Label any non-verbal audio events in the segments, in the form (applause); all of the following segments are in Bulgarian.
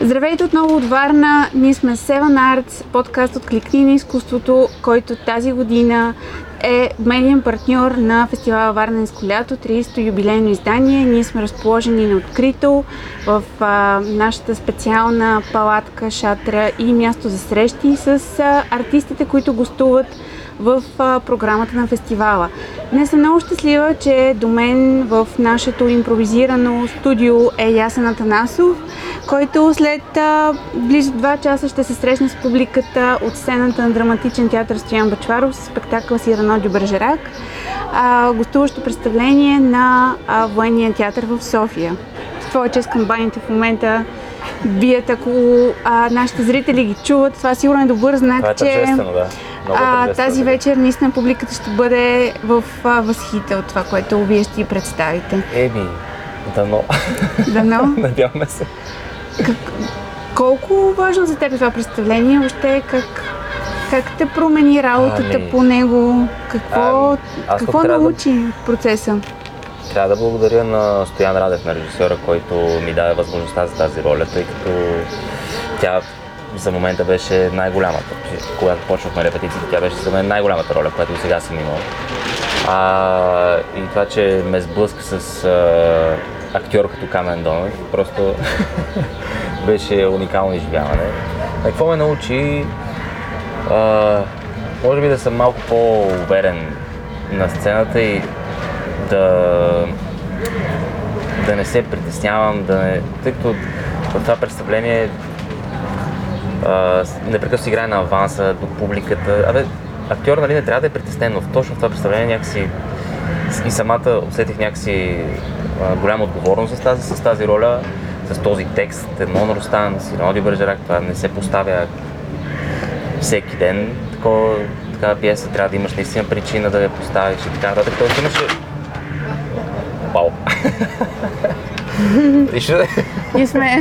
Здравейте отново от Варна. Ние сме Seven Arts, подкаст от Кликни на изкуството, който тази година е медиен партньор на фестивала Варненско лято, 30-то юбилейно издание. Ние сме разположени на открито в а, нашата специална палатка, шатра и място за срещи с а, артистите, които гостуват в а, програмата на фестивала. Днес съм много щастлива, че до мен в нашето импровизирано студио е Ясен Атанасов, който след а, близо 2 часа ще се срещне с публиката от сцената на драматичен театър Стоян Бачваров с спектакъл Сирано Дюбържерак, гостуващо представление на а, Военния театър в София. С твоя чест камбаните в момента бият, ако а, нашите зрители ги чуват. Това сигурно е добър знак, Това е че да. Много а, тази вечер наистина публиката ще бъде в а, възхита от това, което вие ще представите. Еми, дано. Дано. (laughs) Надяваме се. Как, колко важно за теб е това представление? Въобще как, как те промени работата Ами, по него? Какво, ами, какво да- научи в процеса? Трябва да благодаря на Стоян Радев, на режисьора, който ми даде възможността за тази роля, тъй като тя за момента беше най-голямата. Когато почнахме репетициите, тя беше за мен най-голямата роля, която сега съм имал. А, и това, че ме сблъска с а, актьор като Камен Донов, просто (laughs) беше уникално изживяване. А какво ме научи? А, може би да съм малко по-уверен на сцената и да, да не се притеснявам, да не, тъй като в това представление непрекъснато играе на аванса до публиката. Абе, актьор нали, не трябва да е притеснен, но точно в това представление някакси и самата усетих някакси а, голяма отговорност с тази, с тази роля, с този текст. Монро Ростан, Сироди Бържерак, това не се поставя всеки ден. Такова, такава пиеса трябва да имаш наистина причина да я поставиш и така нататък. Тоест имаше... Вау! Виж ли? Ние сме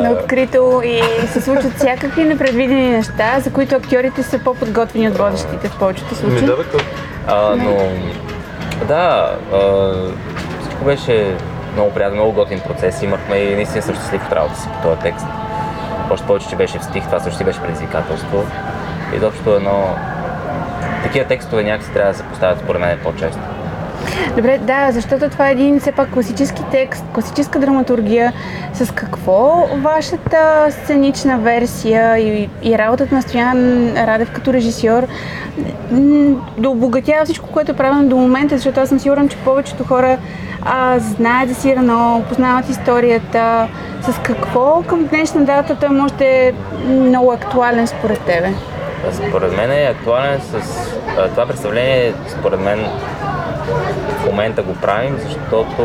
на открито и се случват всякакви непредвидени неща, за които актьорите са по-подготвени от водещите в повечето случаи. А, но да, а, всичко беше много приятно, много готин процес. Имахме и наистина съм щастлив от работа си по този текст. Още повече, че беше в стих, това също си беше предизвикателство. И изобщо едно... Такива текстове някакси трябва да се поставят според мен по-често. Добре, да, защото това е един все пак класически текст, класическа драматургия. С какво вашата сценична версия и, и работата на Стоян Радев като режисьор да обогатява всичко, което е правено до момента, защото аз съм сигурна, че повечето хора а, знаят за Сирано, познават историята. С какво към днешна дата той може да е много актуален според тебе? Според мен е актуален с... Това представление, според мен, в момента го правим, защото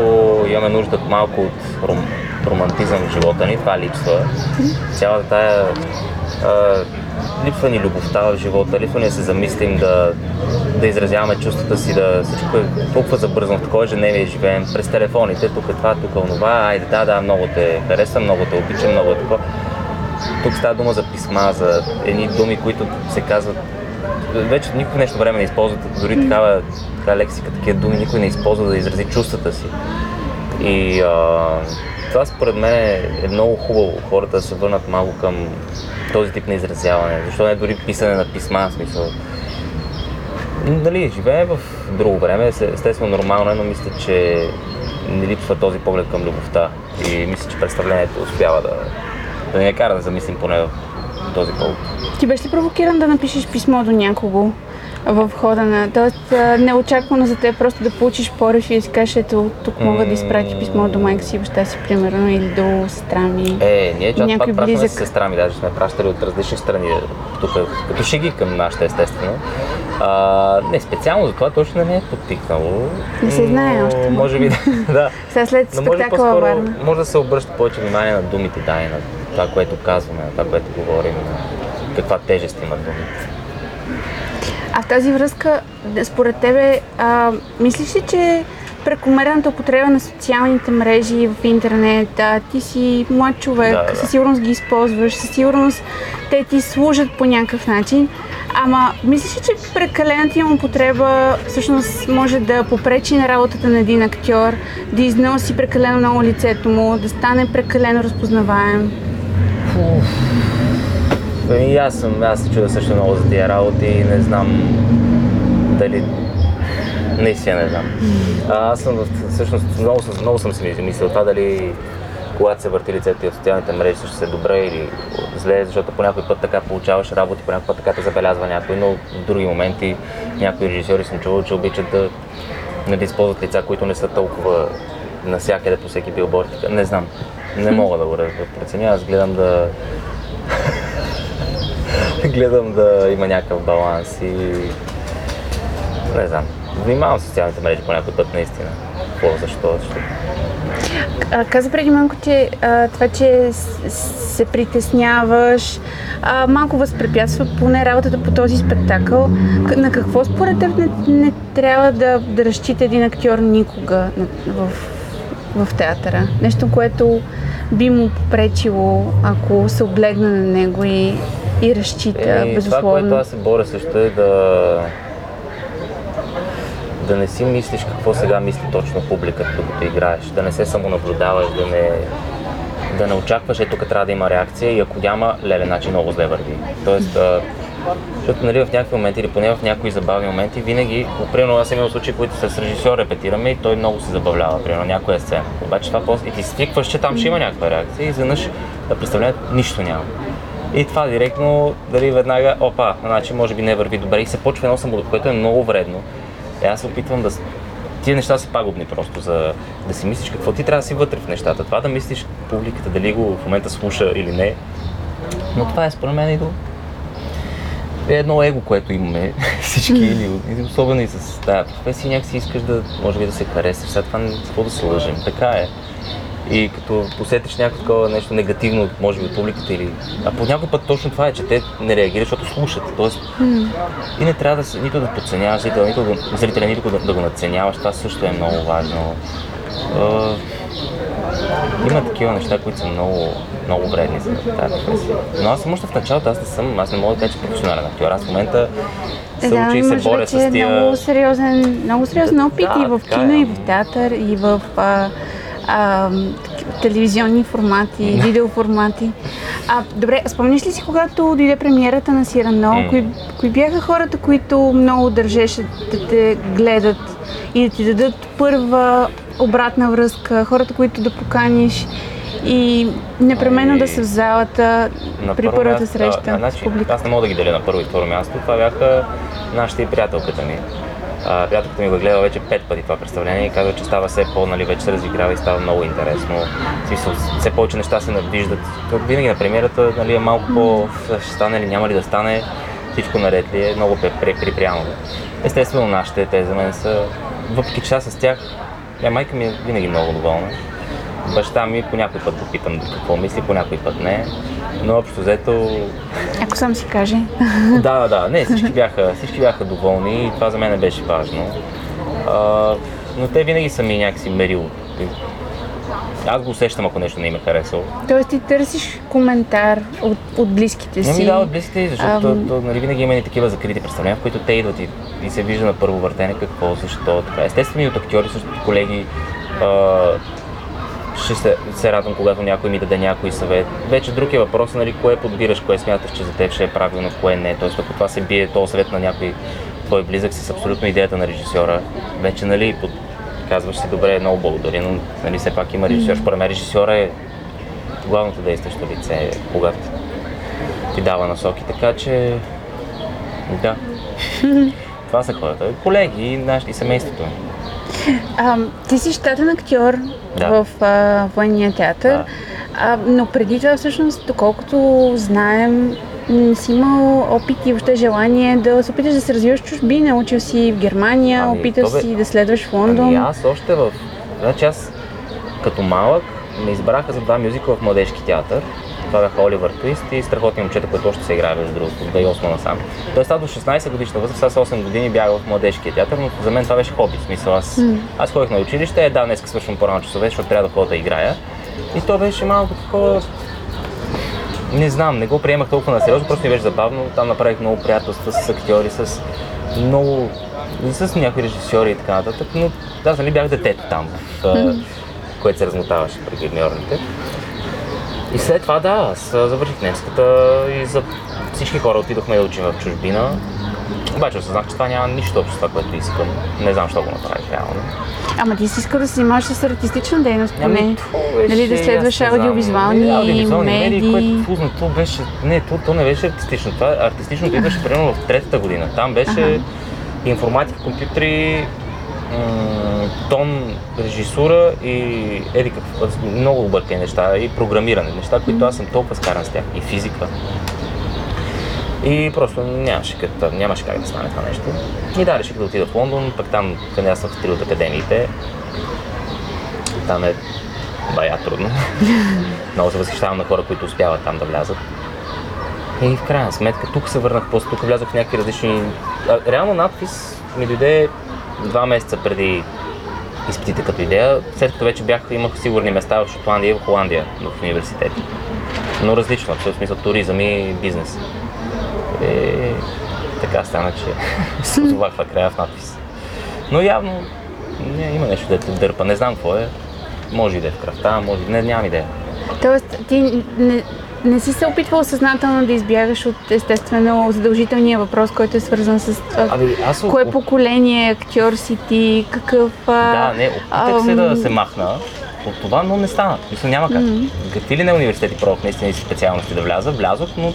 имаме нужда малко от ром, романтизъм в живота ни, това липсва. Цялата тая... А, липсва ни любовта в живота, липсва ни да се замислим, да, да изразяваме чувствата си, да всичко е толкова забързано, в такова ежедневие живеем, през телефоните, тук е това, тук е онова, айде да, да, много те харесвам, много те обичам, много е такова. Тук става дума за писма, за едни думи, които се казват вече никой днешно време не използва дори такава, такава лексика, такива думи, никой не използва да изрази чувствата си. И а, това според мен е много хубаво хората да се върнат малко към този тип на изразяване, защото не дори писане на писма, в смисъл. Нали, живеем в друго време, естествено нормално е, но мисля, че не липсва този поглед към любовта. И мисля, че представлението успява да, да ни кара да замислим поне този повод. Ти беше ли провокиран да напишеш писмо до някого в хода на... Тоест, неочаквано за теб просто да получиш поръв и да си кажеш, ето, тук мога да изпратя писмо до майка си и баща си, примерно, или до сестра ми. Е, ние Някой пак пращаме с сестра ми, даже сме пращали от различни страни, тук като шеги към нашата естествено. А, не, специално за това точно не ме е подтикнало. Не се знае но още. Може би, (laughs) да. Сега след спектакъла Варна. може да се обръща повече внимание на думите, да, и на това, което казваме, на това, което говорим, каква тежест имат думите. А в тази връзка, според тебе, а, мислиш ли, че прекомерната употреба на социалните мрежи в интернет. А, ти си млад човек, да, да. със сигурност ги използваш, със сигурност те ти служат по някакъв начин. Ама мислиш ли, че прекалената им употреба всъщност може да попречи на работата на един актьор, да износи прекалено много лицето му, да стане прекалено разпознаваем? Ами и аз съм, аз се чуда също много за тия работи и не знам дали... Наистина не знам. А, аз съм всъщност много съм, много съм си мислил това дали когато се върти лицето и в социалните мрежи също се добре или зле, защото по някой път така получаваш работи, по някой път така те забелязва някой, но в други моменти някои режисьори съм чувал, че обичат да, нали, да използват лица, които не са толкова навсякъде по всеки билборд. Не знам. Не мога да го преценя. Аз гледам да (laughs) гледам да има някакъв баланс и не знам. Внимавам социалните мрежи по някой път наистина. Какво, защо, защо. А, каза преди малко, че а, това, че се притесняваш, а, малко възпрепятства поне работата по този спектакъл. На какво според теб не, не трябва да, да разчита един актьор никога в, в театъра? Нещо, което би му попречило, ако се облегна на него и, и разчита Е, това, безусловно. което аз се боря също е да да не си мислиш какво сега мисли точно публиката, докато играеш. Да не се самонаблюдаваш, да не, да не очакваш, ето тук трябва да има реакция и ако няма, леле, значи много зле върви. Тоест, защото нали, в някакви моменти или поне в някои забавни моменти, винаги, примерно аз имал случаи, които с режисьор репетираме и той много се забавлява, примерно някоя сцена. Обаче това после и ти свикваш, че там ще има някаква реакция и изведнъж да представлението нищо няма. И това директно, дали веднага, опа, значи може би не върви добре и се почва едно самолюбие, което е много вредно. И аз се опитвам да... Тия неща са пагубни просто, за да си мислиш какво ти трябва да си вътре в нещата. Това да мислиш публиката дали го в момента слуша или не. Но това е според мен и до е едно его, което имаме (laughs) всички, или, особено и с тази професия, някакси искаш да, може би да се харесаш, сега това не какво да се лъжим, така е. И като посетиш някакво такова нещо негативно, може би от публиката или... А по някой път точно това е, че те не реагират, защото слушат. Тоест, и не трябва да нито да подценяваш зрителя, нито да, зрителя, нито да, да го надценяваш. Това също е много важно. Има такива неща, които са много, много вредни за тази професия. Но аз съм още в началото, аз не съм, аз не мога да кажа, че професионален актьор. Аз в момента се да, уча и се боря с тия... много сериозен, много сериозен опит Да, и в кино, е. и в театър, и в а, а, телевизионни формати, видеоформати. А, добре, спомняш ли си, когато дойде премиерата на Сирано, М. кои, кои бяха хората, които много държеше да те гледат и да ти дадат първа обратна връзка, хората, които да поканиш и непременно Ами, да са в залата На при първо първата място, среща а, значи, аз не мога да ги деля на първо и второ място. Това бяха нашите и приятелката ми. А, приятелката ми го е гледала вече пет пъти това представление и казва, че става все по, нали, вече се разиграва и става много интересно. Смисъл, все повече неща се навиждат. То Винаги на премиерата нали, е малко по ще стане ли, няма ли да стане, всичко наред ли е, много при- припрямо. Естествено, нашите, те за мен са, въпреки че с тях, е, майка ми е винаги много доволна. Баща ми по някой път го питам какво мисли, по някой път не. Но общо взето Ако сам си каже. да, (laughs) да, да. Не, всички бяха, всички бяха доволни и това за мен беше важно. А, но те винаги са ми някакси мерил. Аз го усещам, ако нещо не им е харесало. Тоест ти търсиш коментар от, от близките Не си. ми дават близките, защото Ам. то, нали, винаги има и такива закрити представления, в които те идват и, и се вижда на първо въртене какво, защо, така. Естествено и от актьори, също от колеги. А, ще се, се радвам, когато някой ми даде някой съвет. Вече друг е въпрос, нали, кое подбираш, кое смяташ, че за теб ще е правилно, кое не. Тоест, ако това се бие, този съвет на някой твой близък с абсолютно идеята на режисьора, вече, нали, под... казваш си, добре, много благодаря, но нали, все пак има режисьор. Според мен режисьора е главното действащо лице, когато ти дава насоки, така че да. (laughs) Това са хората. Колеги, наши и семейството ми. А, ти си щатен актьор Да. в а, военния театър, Да. а, но преди това всъщност, доколкото знаем, си имал опит и въобще желание да се опиташ да се развиваш в чужбина. Учил си в Германия, Ами, опитал бе- си да следваш в Лондон. Ами аз още в... Значи аз като малък ме избраха за два мюзикла в младежки театър това бяха Оливър Твист и страхотни момчета, които още се играе между другото, 2008 насам. Той става до 16 годишна възраст, с 8 години бяга в младежкия театър, но за мен това беше хоби. В смисъл, аз, аз ходих на училище, е, да, днес свършвам по-рано часове, защото трябва да ходя да играя. И то беше малко такова не знам, не го приемах толкова на сериозно, просто ми беше забавно. Там направих много приятелства с актьори, с много с някои режисьори и така нататък, но аз нали бях детето там, в, mm-hmm. което се размотаваше при гримьорните. И след това да, аз завърших немската и за всички хора отидохме да учим в чужбина. Обаче осъзнах, че това няма нищо общо с това, което искам. Не знам, защо го направих реално. Ама ти си искал да се занимаваш с артистична дейност, поне. Ами, нали, да следваш аудиовизуални, не, аудиовизуални медии. което фузно, то беше, не, то, то не беше артистично, това артистичното идваше примерно в третата година. Там беше Аха. информатика, компютри, м- тон, режисура и еди много объркани неща и програмиране, неща, които аз съм толкова скаран с тях и физика. И просто нямаше, как, нямаше как да стане това нещо. И да, реших да отида в Лондон, пък там кандидатствах в три от академиите. Там е бая трудно. (laughs) Много се възхищавам на хора, които успяват там да влязат. И в крайна сметка тук се върнах, после тук влязох в някакви различни... А, реално надпис ми дойде два месеца преди изпитите като идея, след като вече бях, имах сигурни места в Шотландия и в Холандия в университети. Но различно, в смисъл туризъм и бизнес. И така стана, че (laughs) се озовах края в надпис. Но явно не, има нещо да те дърпа, не знам какво е. Може и да е в кръвта, може и не, нямам идея. Тоест, ти не, не си се опитвал съзнателно да избягаш от естествено задължителния въпрос, който е свързан с а, Ами, аз кое поколение актьор си ти, какъв... Да, не, опитах се ам, да се махна от това, но не стана. Мисля, няма как. Какви ли не университети пробвах наистина и специалности да вляза, влязох, но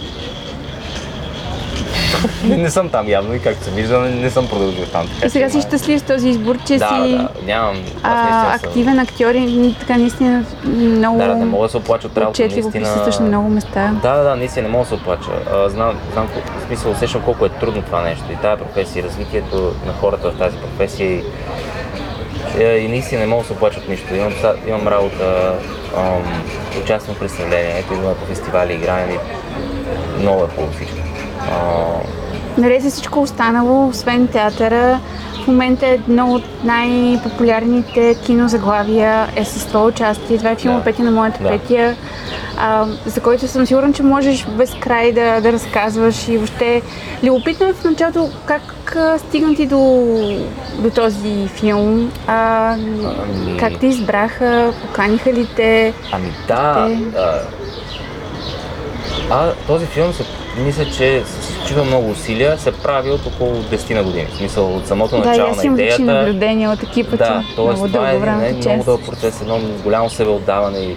(laughs) не, съм там явно и както се вижда, не, съм продължил там. Така, И сега си щастлив с този избор, че Да, си да, нямам. А, активен актьор и така наистина много Да, да, не мога да се оплача от работа, наистина. присъстваш на много места. Да, да, да, наистина не мога да се оплача. А, знам, знам, в смисъл, усещам колко е трудно това нещо и тази професия, развитието на хората в тази професия и, и, наистина не мога да се оплача от нищо. Имам, имам работа, ам, участвам в представления, ето идваме по фестивали, играем и много е хубаво всичко. Наред с всичко останало, освен театъра, в момента е едно от най-популярните кинозаглавия е с това участие. Това е филма Да. Петя на моята Да. Петя, а, за който съм сигурна, че можеш без край да, да разказваш и въобще любопитно е в началото как стигна ти до, до този филм, а, Ами- как те избраха, поканиха ли те? Ами да, Те- а, а този филм се, мисля, че с изключително много усилия се прави от около 10 на години. В смисъл от самото Да, начало на идеята. наблюдения от екипа, Да, т.е. много това е дълго време един тече. много дълъг процес, едно голямо себеотдаване и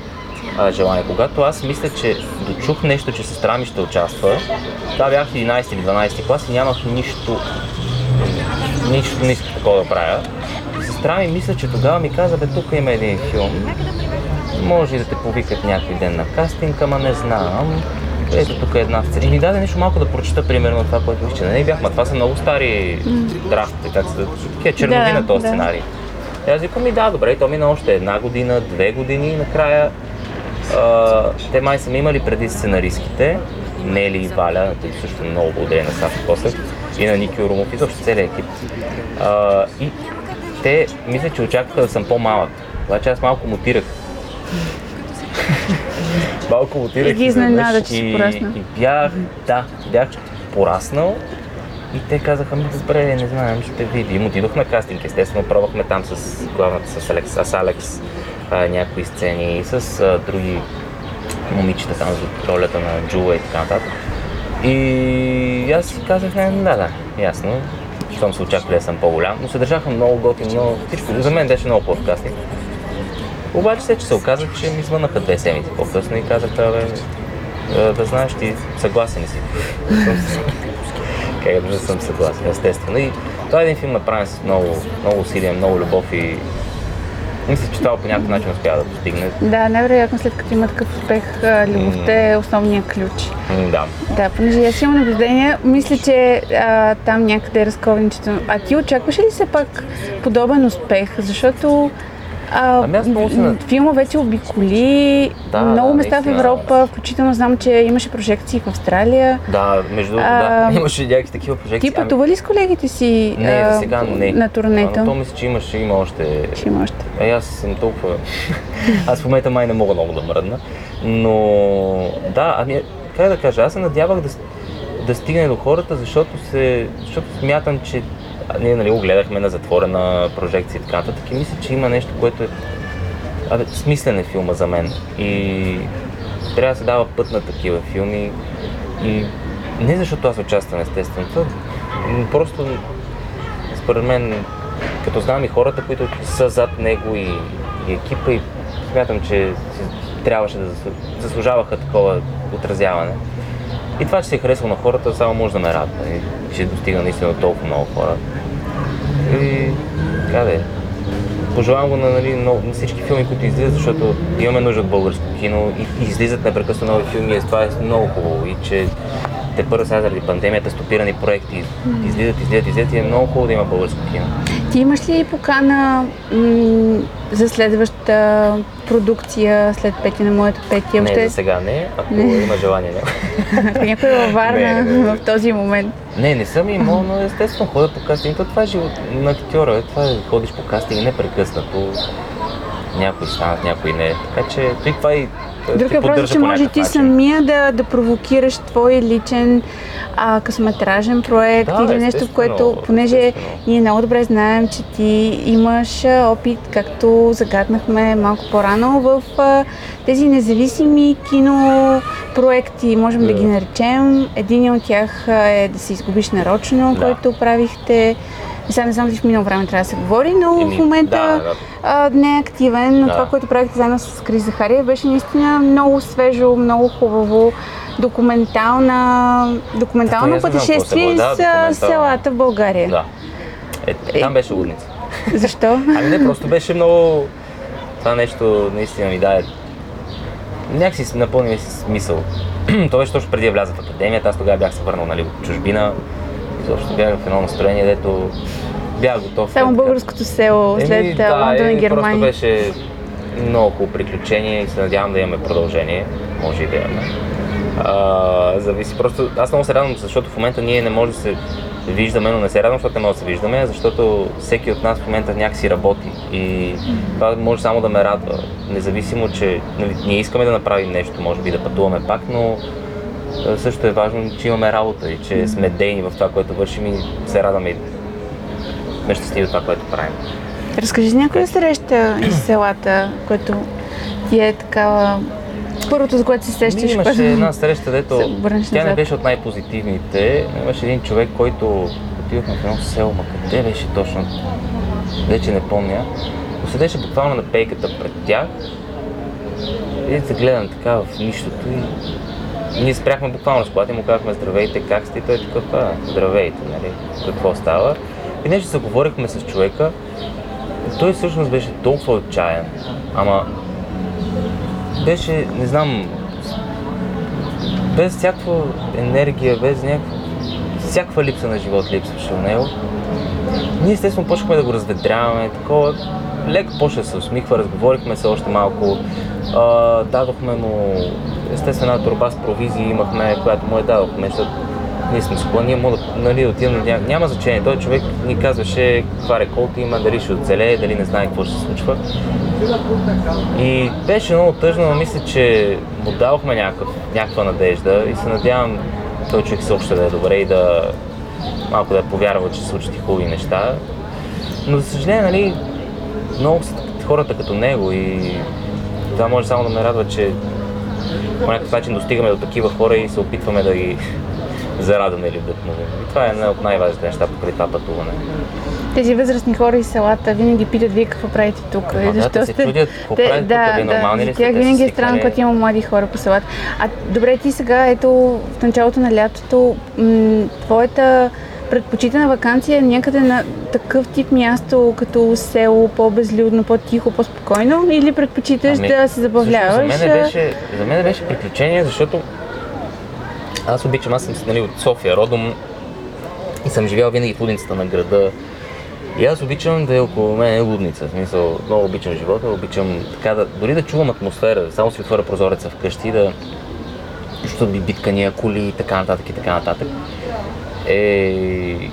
а, желание. Когато аз мисля, че дочух нещо, че сестра ми ще участва, това бях 11 или 12 клас и нямах нищо, нищо не исках такова да правя. Сестра ми мисля, че тогава ми каза, бе, тук има един филм, може и да те повикат някой ден на кастинг, ама не знам. Ето тук е една сцена. И ми даде нещо малко да прочета, примерно това, което виж, че не бях, ма това са много стари драфти, как се такива чернови Да, на този да. сценарий. И аз викам, ми да, добре, и то мина още една година, две години и накрая а, те май са ми имали преди сценаристките, Нели и Валя, които също много благодаря на Сашо Косев и на Ники Орумов и също целият екип. А, и те мисля, че очакваха да съм по-малък. Обаче аз малко мутирах. Малко мутирах. И ги изненада, че си и-. И бях, да, бях пораснал и те казаха ми, добре, не знаем, ще видим. Отидох на кастинг, естествено, пробвахме там с главната, с Алекс, с Алекс а, някои сцени, с а, други момичета там за ролята на Джула и така нататък. И аз си казах, не, да, да, ясно, щом се очаква да съм по-голям, но се държаха много готини, много, всичко, за мен беше много хубав кастинг. Обаче се, че се оказа, че ми звънаха две седмици по-късно и казаха, бе, да, да знаеш, ти съгласен си. Как да съм съгласен, естествено. И това е един филм направен с много, много усилия, много любов и мисля, че това по някакъв начин успя да постигне. Да, невероятно след като има такъв успех, любовта е основният ключ. Да. Да, понеже аз имам наблюдение, мисля, че а, там някъде е разковничето. А ти очакваш ли все пак подобен успех? Защото А, Ами аз много се Филма вече обиколи Да, много да, места в наистина. Европа, включително знам, че имаше прожекции в Австралия. Да, между А, да, имаше някакви такива прожекции. Ти пътува ли с колегите си Ами, не, а, за сега не. на А, турнето? но то мисля, че имаше, има още Ще има още. Е, аз съм толкова... (laughs) аз в момента май не мога много да мръдна. Но да, ами как да кажа, аз се надявах да, да стигне до хората, защото, се, защото смятам, че а, ние нали, го гледахме на затворена прожекция и така нататък и мисля, че има нещо, което е абе, смислен е филма за мен. И трябва да се дава път на такива филми. И не защото аз участвам естествено, просто според мен, като знам и хората, които са зад него и, и екипа, и смятам, че трябваше да заслу- заслужаваха такова отразяване. И това, че се е харесало на хората, само може да ме радва. И че достига наистина толкова много хора. И така да е. Пожелавам го на, нали, много, на всички филми, които излизат, защото имаме нужда от българско кино и, и излизат непрекъснато нови филми. И това е много хубаво. И че те първо сега заради пандемията стопирани проекти излизат, излизат, излизат и е много хубаво да има българско кино. Ти имаш ли покана м- за следващата продукция след пети на моето пети? Не, Въобще, за сега не, ако Не. има желание. (laughs) Ако някой е във Варна Не, не, не. в този момент. Не, не съм имал, но естествено ходя по кастинг. То Това е живот на актьора. Това е ходиш по кастинг непрекъснато. Някои станат, някои не. Така че това и Друг въпрос е, че може ти начин. самия да, да провокираш твой личен а, късометражен проект Да, или нещо, в което, понеже естествено. ние много добре знаем, че ти имаш опит, както загаднахме малко по-рано, в а, тези независими кинопроекти, можем да, Да. ги наречем. Един от тях е да се изгубиш нарочно, Да. който правихте. Сега не знам дали в минало време трябва да се говори, но Еми, в момента да, да. а, не е активен, но Да. това, което правихте заедно с Крис Захария, беше наистина много свежо, много хубаво. Документална, документално какво пътешествие. Да, с селата в България. Да. Е, там беше лудница. Защо? (laughs) Ами не, просто беше много... Това нещо наистина ми даде... Някакси си напълни смисъл. (clears throat) То беше точно преди да вляза в академията, аз тогава бях се върнал нали, от чужбина. Изобщо бях в едно настроение, дето бях готов. Само българското село Еми, след да, Лондон и Германия. Просто беше много хубаво приключение и се надявам да имаме продължение. Може и да имаме. А, зависи просто. Аз много се радвам, защото в момента ние не можем да се виждаме, но не се радвам, защото не можем да се виждаме, защото всеки от нас в момента някакси работи. И това може само да ме радва. Независимо, че нали, ние искаме да направим нещо, може би да пътуваме пак, но също е важно, че имаме работа и че сме дейни в това, което вършим и се радваме и сме щастливи от това, което правим. Разкажи за някоя среща из селата, което ти е такава... Първото, за което се сещаш, имаше което- една среща, дето тя не беше от най-позитивните. Имаше един човек, който отидохме в едно село, ма къде беше точно, вече не помня, но седеше буквално на пейката пред тях и се гледам така в нищото и ние спряхме буквално с колата и му казахме здравейте, как сте? И той е такъв, здравейте, нали, какво става? И нещо се говорихме с човека той всъщност беше толкова отчаян, ама беше, не знам, без всякаква енергия, без някаква, всякаква липса на живот липсваше у него. Ние естествено почнахме да го разведряваме, такова, леко почна да се усмихва, разговорихме се още малко, а, дадохме му естествено една турба с провизии имахме, която му я дадохме, защото ние сме склонни, му да, нали, отидем, ня- няма значение, той човек ни казваше каква реколта има, дали ще оцелее, дали не знае какво ще се случва. И беше много тъжно, но мисля, че му дадохме някакъв, някаква надежда и се надявам той човек също да е добре и да малко да е повярва, че се случат и хубави неща. Но за съжаление, нали, много са хората като него и това може само да ме радва, че по някакъв начин достигаме до такива хора и се опитваме да ги (laughs) зарадваме или вдъхновим. И това е една от най-важните неща покрай това пътуване. Тези възрастни хора из селата винаги питат вие какво правите тук. Ама да, те се чудят какво правите да, тук, вие да, нормални ли сте, тях те винаги е странно, когато има млади хора по селата. А добре, ти сега, ето в началото на лятото, м- твоята предпочитана вакансия е някъде на такъв тип място, като село, по-безлюдно, по-тихо, по-спокойно, или предпочиташ да се забавляваш? Ами, За мен, беше, за мен беше приключение, защото аз обичам, аз съм нали, от София родом и съм живял винаги в лудницата на града. И аз обичам да е около мен е лудница. В смисъл, много обичам живота, обичам така да, дори да чувам атмосфера, само си отворя прозореца вкъщи, да чувствам би биткания, коли и така нататък и така нататък. Е,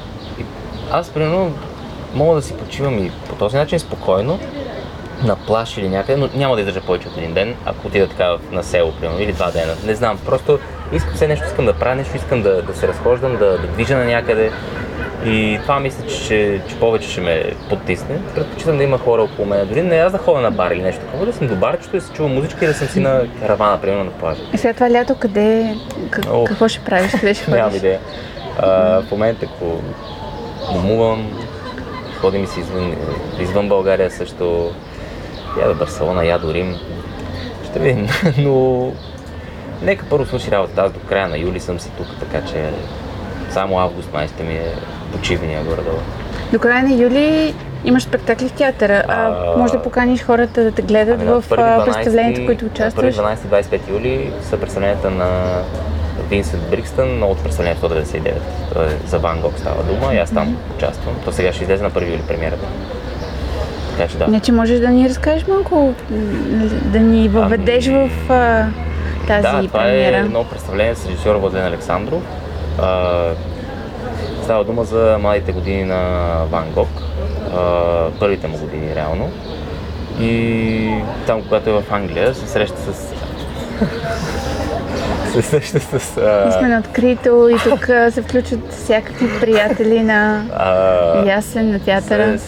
аз, примерно, мога да си почивам и по този начин спокойно, на плаш или някъде, но няма да издържа повече от един ден, ако отида така на село, примерно, или два дена. Не знам, просто искам все нещо, искам да правя нещо, искам да, да се разхождам, да, да движа на някъде. И това мисля, че, че, че повече ще ме подтисне. Предпочитам да има хора около мен. Дори не аз да ходя на бар или нещо такова, да съм до барчето, да се чува музичка и да съм си на каравана, примерно на плажа. И след това лято къде, как, О. какво ще правиш, къде ще (laughs) Нямам ходиш? идея. А, в момента, ако домувам, ходим си извън, извън България също. Я до Барселона, я до Рим. Ще видим. (laughs) Но нека първо свърши работа. Аз до края на юли съм си тук, така че само август май ще ми е почивния горе-долу. До края на юли имаш спектакли в театъра. А, А, може да поканиш хората да те гледат Ами в 1 а, 12 представленията, в които участваш. 1 12-25 юли са представленията на Винсент Брикстън, новото представление 199. То е за Ван Гог става дума и аз там участвам. То сега ще излезе на 1 юли премиерата. Така че да. Не, че можеш да ни разкажеш малко, да ни въведеш Ами, в а, тази да, това премиера. е ново представление с режисьор Владлен Александров. А, става дума за младите години на Ван Гог. А, първите му години реално. И там, когато е в Англия, се среща с... (laughs) се среща с... Ние сме А, на открито и тук а, се включват всякакви приятели на а, Ясен, на театъра.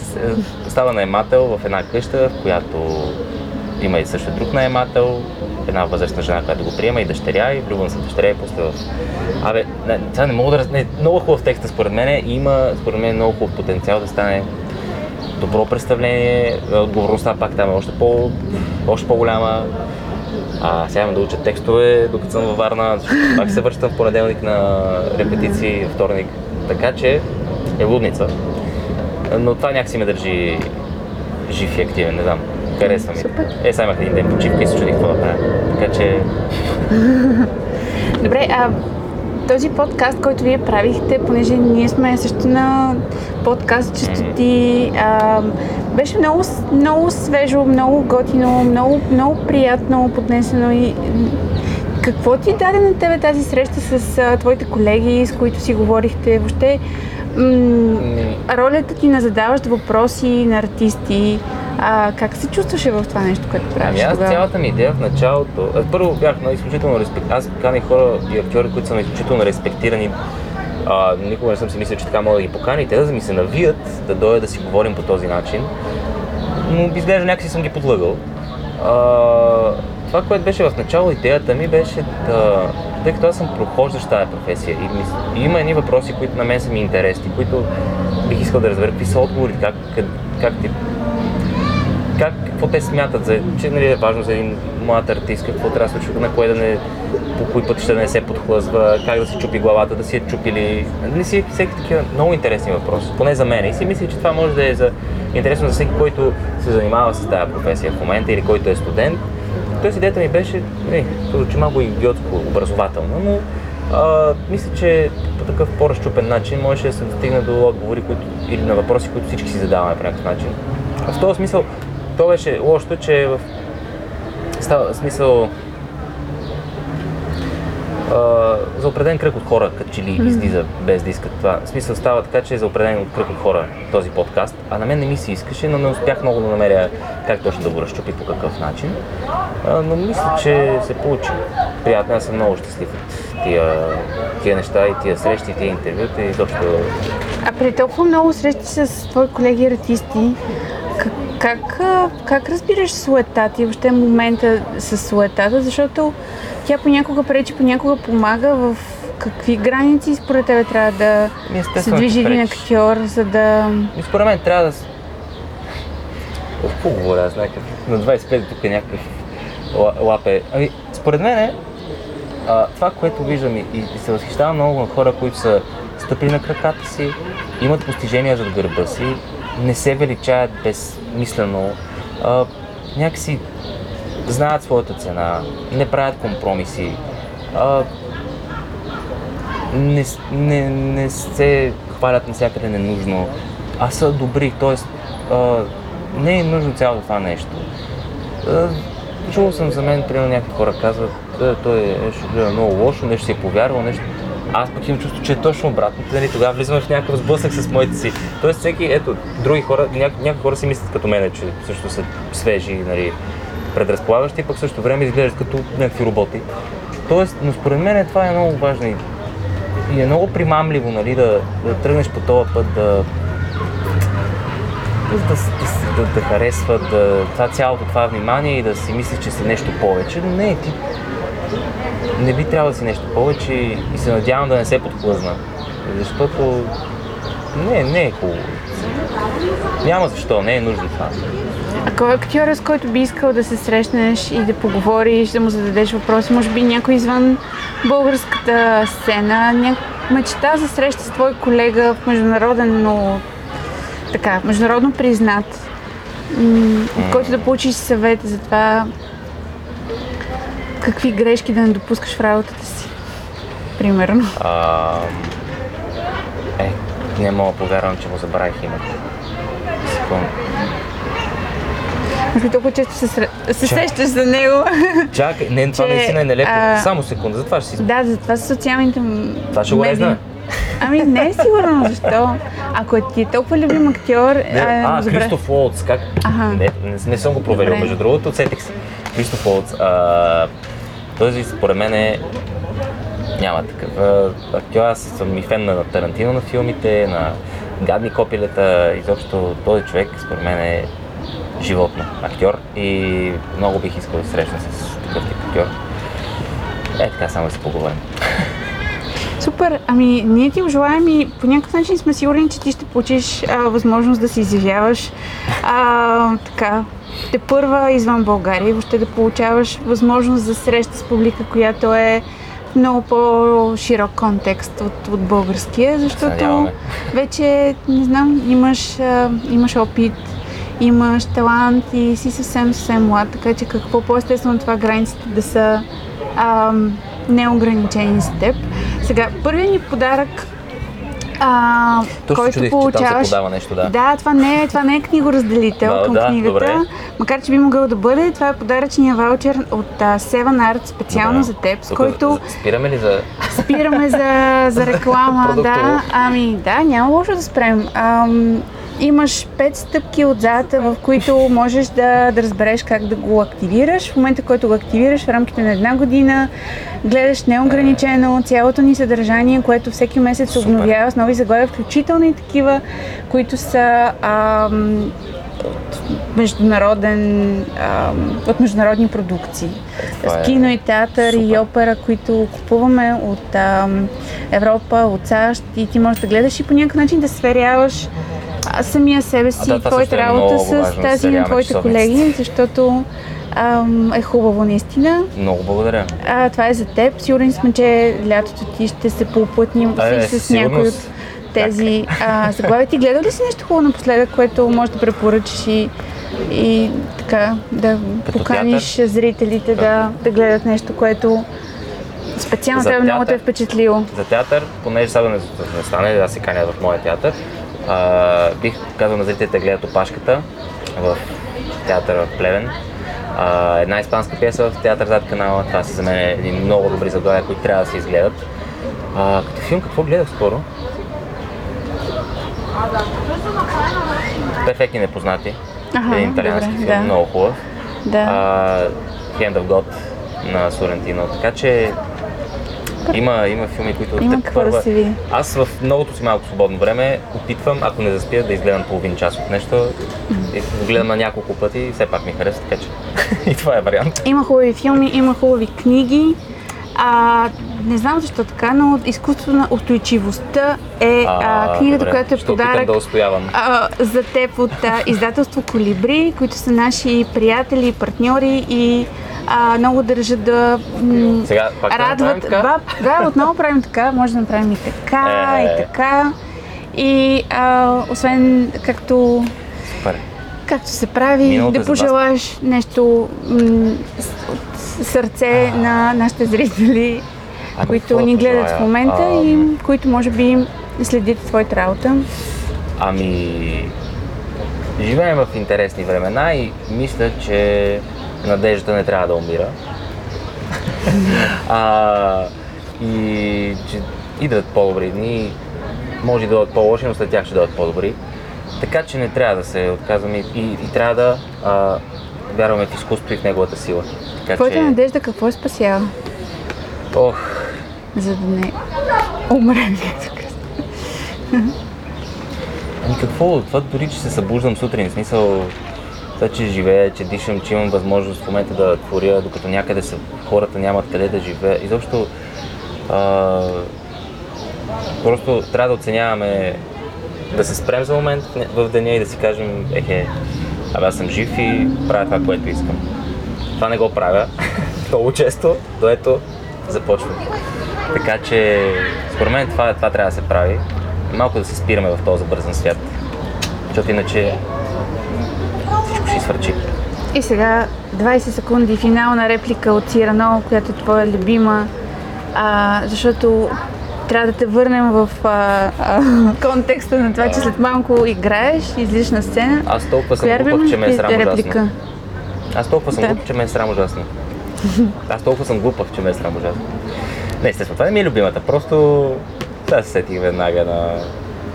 става наемател в една къща, в която има и също друг наемател, една възрастна жена, която го приема и дъщеря, и влюбвам се в дъщеря и после в... Абе, не, сега не мога да... Не, много хубав текст според мен и има, според мен, много хубав потенциал да стане добро представление, отговорността пак там е още, по, още по-голяма. А сега имам да уча текстове, докато съм във Варна, пак се връщам в понеделник на репетиции, вторник. Така че е лудница. Но това някакси ме държи жив и активен, не знам. Харесва ми. Супер. Е, сега имах един ден почивка и се чудих какво да правя. Така че (laughs) Добре, а този подкаст, който вие правихте, понеже ние сме също на подкаст частоти, а, беше много, много свежо, много готино, много, много приятно поднесено и какво ти даде на тебе тази среща с а, твоите колеги, с които си говорихте? Въобще, м, ролята ти на задаващ въпроси на артисти, а, как се чувстваше в това нещо, което правиш Ами аз тогава? цялата ми идея в началото... Първо бях на изключително респект... Аз каних хора и актьори, които са изключително респектирани. А, никога не съм си мислил, че така мога да ги поканя и те да ми се навият да дойдат да си говорим по този начин. Но изглежда някакси съм ги подлъгал. А, това, което беше в начало, идеята ми беше да... Тъй като аз съм прохождащ тази професия и, ми, и има едни въпроси, които на мен са ми интересни, които бих искал да разбера какви са отговорите, как, как, как ти как, какво те смятат, за, че нали, е важно за един млад артист, какво трябва да се случва, на кое да не, по кои пътища да не се подхлъзва, как да си чупи главата, да си е чупили. Не си всеки такива много интересни въпроси, поне за мен. И си мисля, че това може да е за, интересно за всеки, който се занимава с тази професия в момента или който е студент. Тоест идеята ми беше, не, звучи малко идиотско, образователно, но а, мисля, че по такъв по-разчупен начин можеше да се достигне до отговори които, или на въпроси, които всички си задаваме по някакъв начин. В този смисъл, то беше лошото, че в става смисъл а, за определен кръг от хора, като че ли излиза без да искат това. В смисъл става така, че е за определен кръг от хора този подкаст, а на мен не ми се искаше, но не успях много да намеря как точно да го разчупи по какъв начин. А, но мисля, че се получи. Приятно, аз съм много щастлив от тия, тия неща и тия срещи, и тия интервюта и изобщо А при толкова много срещи с твои колеги артисти, как, как, разбираш суетата и въобще момента с суетата, защото тя понякога пречи, понякога помага в какви граници според тебе трябва да Ми, се естествено, движи един актьор, за да... И според мен трябва да... Какво говоря аз някакъв? На 25 тук е някакъв ла- лапе. Ами, според мен е, а, това, което виждам и, и се възхищавам много на хора, които са стъпили на краката си, имат постижения зад гърба си, не се величаят безмислено, а, някакси знаят своята цена, не правят компромиси, а, не, не, не се хвалят навсякъде ненужно. а са добри, т.е. не е нужно цялото това нещо. А, чувал съм за мен, примерно някакви хора казват, «Е, той е нещо много лошо, нещо си е повярвал, нещо. Аз пък имам чувство, че е точно обратно. Нали, тогава влизаме в някакъв сблъсък с моите си. Тоест всеки, ето, други хора, няко, някои хора си мислят като мен, че също са свежи, нали, предразполагащи, пък също време изглеждат като някакви роботи. Тоест, но според мен това е много важно и, и е много примамливо, нали, да, да тръгнеш по този път, да, да, да, да харесва да, това, цялото това внимание и да си мислиш, че си нещо повече. Но не, ти не би трябвало да си нещо повече и, се надявам да не се подхлъзна. Защото не, не е хубаво. Няма защо, не е нужно това. А кой е актьора, с който би искал да се срещнеш и да поговориш, да му зададеш въпроси? Може би някой извън българската сцена, ня... мечта за среща с твой колега в международен, но така, международно признат, от който да получиш съвет за това какви грешки да не допускаш в работата си. Примерно. А, е, не мога повярвам, че му забравих името. Секунда. Толкова често се, сре... се сещаш за него. Чакай, не, това (laughs) Че, наистина е нелепо. а, Само секунда, за това ще си... да, затова са социалните Това ще го медии. Ами не е сигурно (laughs) защо. Ако е ти е толкова любим актьор, Не, а, добре. Кристоф Уолтс, как? Аха. Не, не, не съм го проверил, Добре. между другото, отсетих се. Кристоф Уолтс. А, този според мен е... Няма такъв. Актьор, аз съм и фен на Тарантино на филмите, на гадни копилета. Изобщо този човек според мен е животно актьор и много бих искал да срещна с такъв тип актьор. Е, така само да се поговорим. Супер, ами ние ти го желаем и по някакъв начин сме сигурни, че ти ще получиш а, възможност да се изявяваш а, така, те първа извън България и въобще да получаваш възможност за среща с публика, която е много по-широк контекст от, от българския, защото вече, не знам, имаш, а, имаш опит, имаш талант и си съвсем, съвсем млад, така че какво по-естествено това границите да са неограничени за теб. Сега, първият ни подарък, а, Точно който чудех, че там се получаваш... подава нещо, да. Да, това не е, това не е книгоразделител Да, към да, книгата, добре. макар че би могъл да бъде. Това е подаръчния ваучер от а, Seven Art специално Добре. за теб, с Тук който Спираме ли за... спираме за, за реклама. (laughs) Да, ами да, няма лошо да спрем. Ам, имаш пет стъпки отзад, в които можеш да, да разбереш как да го активираш. В момента, в който го активираш в рамките на една година, гледаш неограничено цялото ни съдържание, което всеки месец се Супер. обновява с нови заглавия, включително и такива, които са ам, международен, ам, от международни продукции. Това е С кино и театър и супер. опера, които купуваме от ам, Европа, от САЩ и ти можеш да гледаш и по някакъв начин да сверяваш а, самия себе си да, и твоята е работа с да тази на твоите колеги, защото ам, е хубаво наистина. Много благодаря. А, това е за теб. Сигурни сме, че лятото ти ще се поплътним Е, с, някои от тези а, заглавия. Ти гледал ли си нещо хубаво напоследък, което можеш да препоръчаш и, и така да Като поканиш зрителите да, да гледат нещо, което специално тебе много те е театър? впечатлило? За театър, понеже сега да не, да не стане, да се каня в моя театър, а, бих казал на зрителите да гледат опашката в театър в Плевен. А, една испанска пиеса в театър зад канала. Това са за мен един много добри заглавия, които трябва да се изгледат. А, като филм, какво гледах скоро? Перфектни непознати. Аха, един италиански добре, филм, да. много хубав. Да. А, Hand of God на Сорентино. Така че има, има филми, които Има те какво да се види. Аз в многото си малко свободно време опитвам, ако не заспия, да изгледам половин час от нещо. И гледам на няколко пъти и все пак ми харесва, така че (laughs) и това е вариант. Има хубави филми, има хубави книги. А, не знам защо така, но изкуството на устойчивостта е а, книгата, добре. която е Ще подарък да устоявам. а, за теб от а, издателство Колибри, които са наши приятели, партньори и а, много държат да м- Сега пак радват. Да, да, отново правим така, може да направим и така, Е. и така. И а, освен както Супер. както се прави, Миналото е да пожелаш нещо м- от сърце на нашите зрители, Ами, които ни гледат пожелая? в момента Ам. и които може би следят твоята работа. Ами, живеем в интересни времена и мисля, че надеждата не трябва да умира. а, и че идват по-добри дни, може да дойдат по-лоши, но след тях ще дойдат по-добри. Така че не трябва да се отказваме и, и, и трябва да а, вярваме в изкуството и в неговата сила. Така Твоята че, надежда какво е спасява? ох, За да не умрем. Ами какво, това дори, че се събуждам сутрин, в смисъл, това, че живея, че дишам, че имам възможност в момента да творя, докато някъде са, хората нямат къде да живеят. Изобщо, а, просто трябва да оценяваме, да се спрем за момент в деня и да си кажем, ехе, абе аз съм жив и правя това, което искам. Това не го правя (laughs) много често, до ето започвам. Така че, според мен това, това трябва да се прави. Малко да се спираме в този забързан свят. Защото иначе ще свърчи. И сега 20 секунди финална реплика от Сирано, която е твоя любима, а, защото трябва да те върнем в а, а, контекста на това, че след малко играеш, излизаш на сцена. Аз толкова съм Коя е глупав, че ме е срам ужасно. Аз толкова съм Да. глупав, че ме е срам ужасно. Аз толкова съм глупав, че ме е срам ужасно. Не, естествено, това не ми е любимата. Просто да се сетих веднага на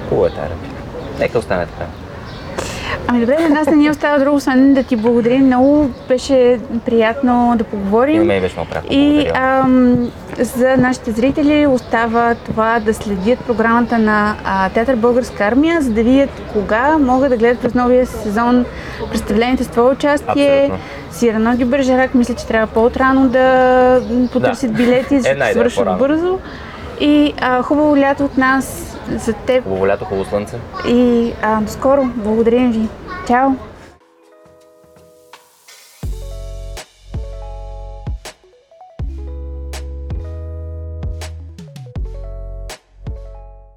хубава е реплика. Нека остане така. Ами добре, на нас не ни остава друго, освен да ти благодарим. Много беше приятно да И поговорим. мен беше много приятно. И ам, за нашите зрители остава това да следят програмата на а, Театър Българска армия, за да видят кога могат да гледат през новия сезон представленията с твое участие. Абсолютно. Сирано Ги Бържерак, мисля, че трябва по-отрано да потърсят билети, за да свършат бързо. И а, хубаво лято от нас за теб Хубаво лято, хубаво слънце. и а, скоро. Благодарим ви. Чао!